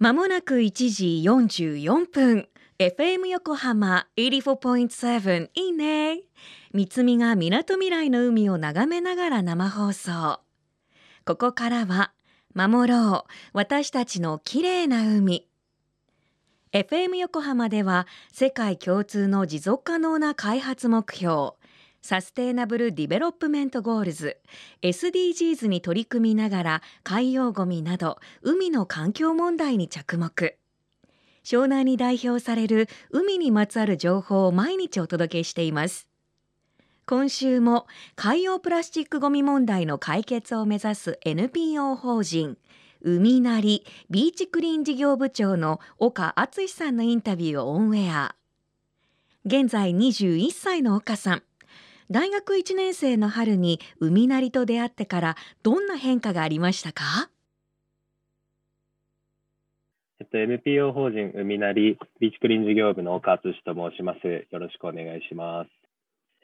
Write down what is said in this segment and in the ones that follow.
まもなく1時44分。FM 横浜84.7いいね。三つみがみなとみらいの海を眺めながら生放送。ここからは守ろう。私たちの綺麗な海。FM 横浜では世界共通の持続可能な開発目標。 Sustainable Development Goals SDGs に取り組みながら海洋ごみなど海の環境問題に着目。湘南に代表される海にまつわる情報を毎日お届けしています。今週も海洋プラスチックごみ問題の解決を目指す NPO 法人海なりビーチクリーン事業部長の岡敦さんのインタビューをオンエア。現在21歳の岡さん。大学1年生の春に海なりと出会ってからどんな変化がありましたか？えっと、NPO 法人海なりビーチクリーン事業部の岡敦と申します。よろしくお願いします。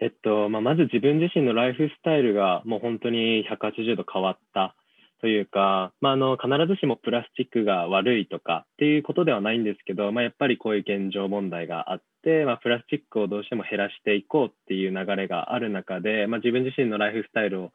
えっと、まあ、まず自分自身のライフスタイルがもう本当に180度変わったというか、まあ、あの必ずしもプラスチックが悪いとかっていうことではないんですけど、まあ、やっぱりこういう現状問題があって、まあ、プラスチックをどうしても減らしていこうっていう流れがある中で、まあ、自分自身のライフスタイルを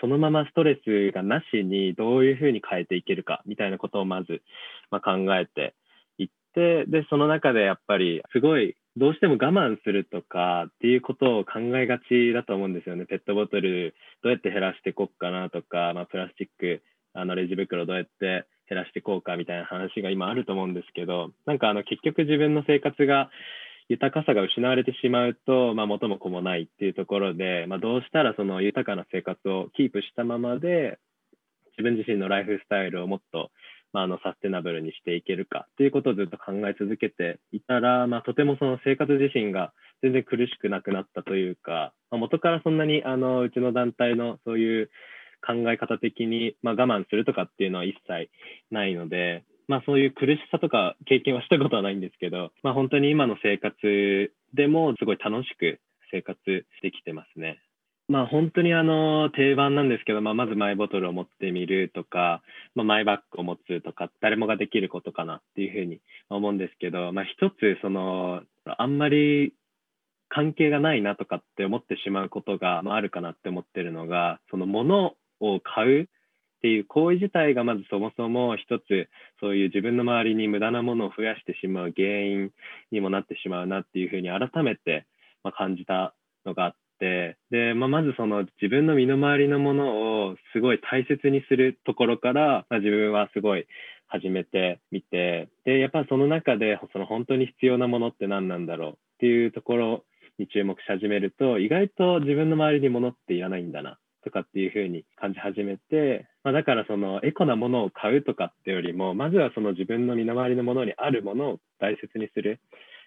そのままストレスがなしにどういうふうに変えていけるかみたいなことをまず、まあ、考えていってでその中でやっぱりすごいどうしても我慢するとかっていうことを考えがちだと思うんですよね。ペットボトルどうやって減らしていこうかなとか、まあ、プラスチックあのレジ袋どうやって減らしていこうかみたいな話が今あると思うんですけど、なんかあの結局自分の生活が豊かさが失われてしまうと、まあ、元も子もないっていうところで、まあ、どうしたらその豊かな生活をキープしたままで、自分自身のライフスタイルをもっとまあ、あのサステナブルにしていけるかっていうことをずっと考え続けていたら、まあ、とてもその生活自身が全然苦しくなくなったというか、まあ、元からそんなにあのうちの団体のそういう考え方的に、まあ、我慢するとかっていうのは一切ないので、まあ、そういう苦しさとか経験はしたことはないんですけど、まあ、本当に今の生活でもすごい楽しく生活できてますね。まあ、本当にあの定番なんですけど、まあ、まずマイボトルを持ってみるとか、まあ、マイバッグを持つとか、誰もができることかなっていうふうに思うんですけど、まあ、一つその、あんまり関係がないなとかって思ってしまうことがあるかなって思ってるのが、その物を買うっていう行為自体がまずそもそも一つそういう自分の周りに無駄なものを増やしてしまう原因にもなってしまうなっていうふうに改めて感じたのがあっってで、まあ、まずその自分の身の回りのものをすごい大切にするところから、まあ、自分はすごい始めてみてでやっぱその中でその本当に必要なものって何なんだろうっていうところに注目し始めると意外と自分の周りに物っていらないんだなとかっていうふうに感じ始めて、まあ、だからそのエコなものを買うとかってよりもまずはその自分の身の回りのものにあるものを大切にする。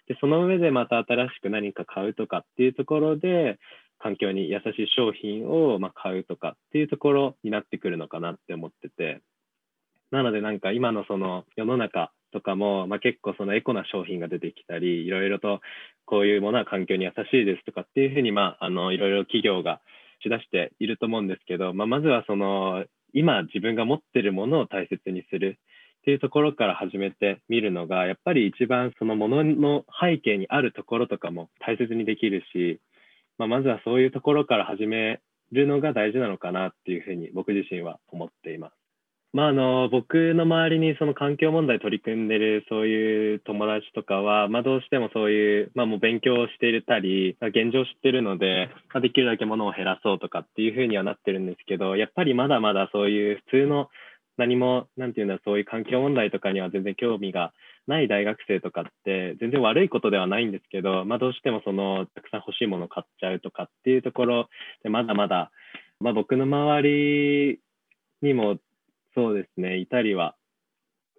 でその上でまた新しく何か買うとかっていうところで環境に優しい商品をま買うとかっていうところになってくるのかなって思ってて。なのでなんか今のその世の中とかも、まあ、結構そのエコな商品が出てきたりいろいろとこういうものは環境に優しいですとかっていうふうにまああのいろいろ企業がし出していると思うんですけど、まあ、まずはその今自分が持ってるものを大切にするっていうところから始めてみるのが、やっぱり一番そのものの背景にあるところとかも大切にできるし、まあ、まずはそういうところから始めるのが大事なのかなっていうふうに僕自身は思っています。まあ、あの僕の周りにその環境問題取り組んでるそういう友達とかは、まあ、どうしてもそういう、まあ、もう勉強していたり、まあ、現状知ってるので、まあ、できるだけ物を減らそうとかっていうふうにはなってるんですけどやっぱりまだまだそういう普通の何も、なんていうんだ、そういう環境問題とかには全然興味がない大学生とかって、全然悪いことではないんですけど、まあ、どうしてもその、たくさん欲しいものを買っちゃうとかっていうところで、まだまだ、まあ、僕の周りにも、そうですね、いたりは、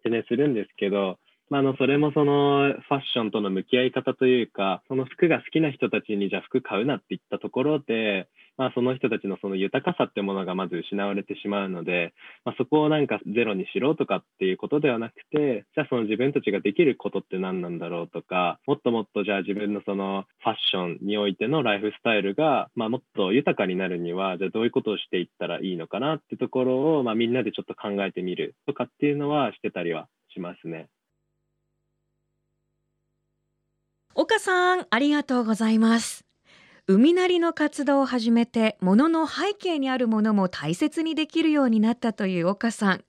全然するんですけど、まあ、あのそれもそのファッションとの向き合い方というか、その服が好きな人たちにじゃあ服買うなって言ったところで、まあ、その人たちのその豊かさってものがまず失われてしまうので、まあ、そこをなんかゼロにしろとかっていうことではなくて、じゃあその自分たちができることって何なんだろうとか、もっともっとじゃあ自分のそのファッションにおいてのライフスタイルが、まあ、もっと豊かになるには、じゃあどういうことをしていったらいいのかなってところを、まあ、みんなでちょっと考えてみるとかっていうのはしてたりはしますね。岡さんありがとうございます。海なりの活動を始めて物の背景にあるものも大切にできるようになったという岡さん。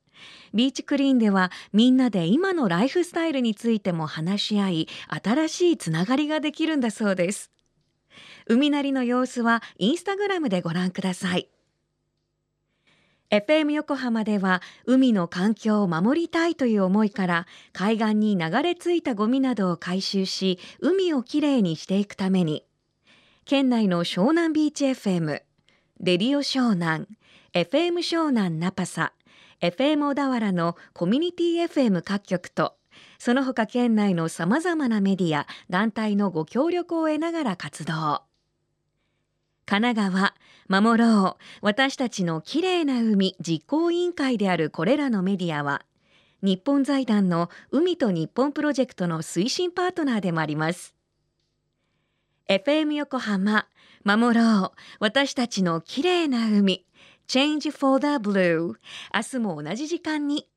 ビーチクリーンではみんなで今のライフスタイルについても話し合い新しいつながりができるんだそうです。海なりの様子はインスタグラムでご覧ください。FM 横浜では海の環境を守りたいという思いから海岸に流れ着いたゴミなどを回収し海をきれいにしていくために。県内の湘南ビーチ FM ディオ湘南 FM 湘南ナパサ FM 小田原のコミュニティ FM 各局とその他県内のさまざまなメディア団体のご協力を得ながら活動。神奈川守ろう。私たちのきれいな海実行委員会であるこれらのメディアは日本財団の海と日本プロジェクトの推進パートナーでもあります。FM 横浜守ろう。私たちのきれいな海 Change for the Blue 明日も同じ時間に。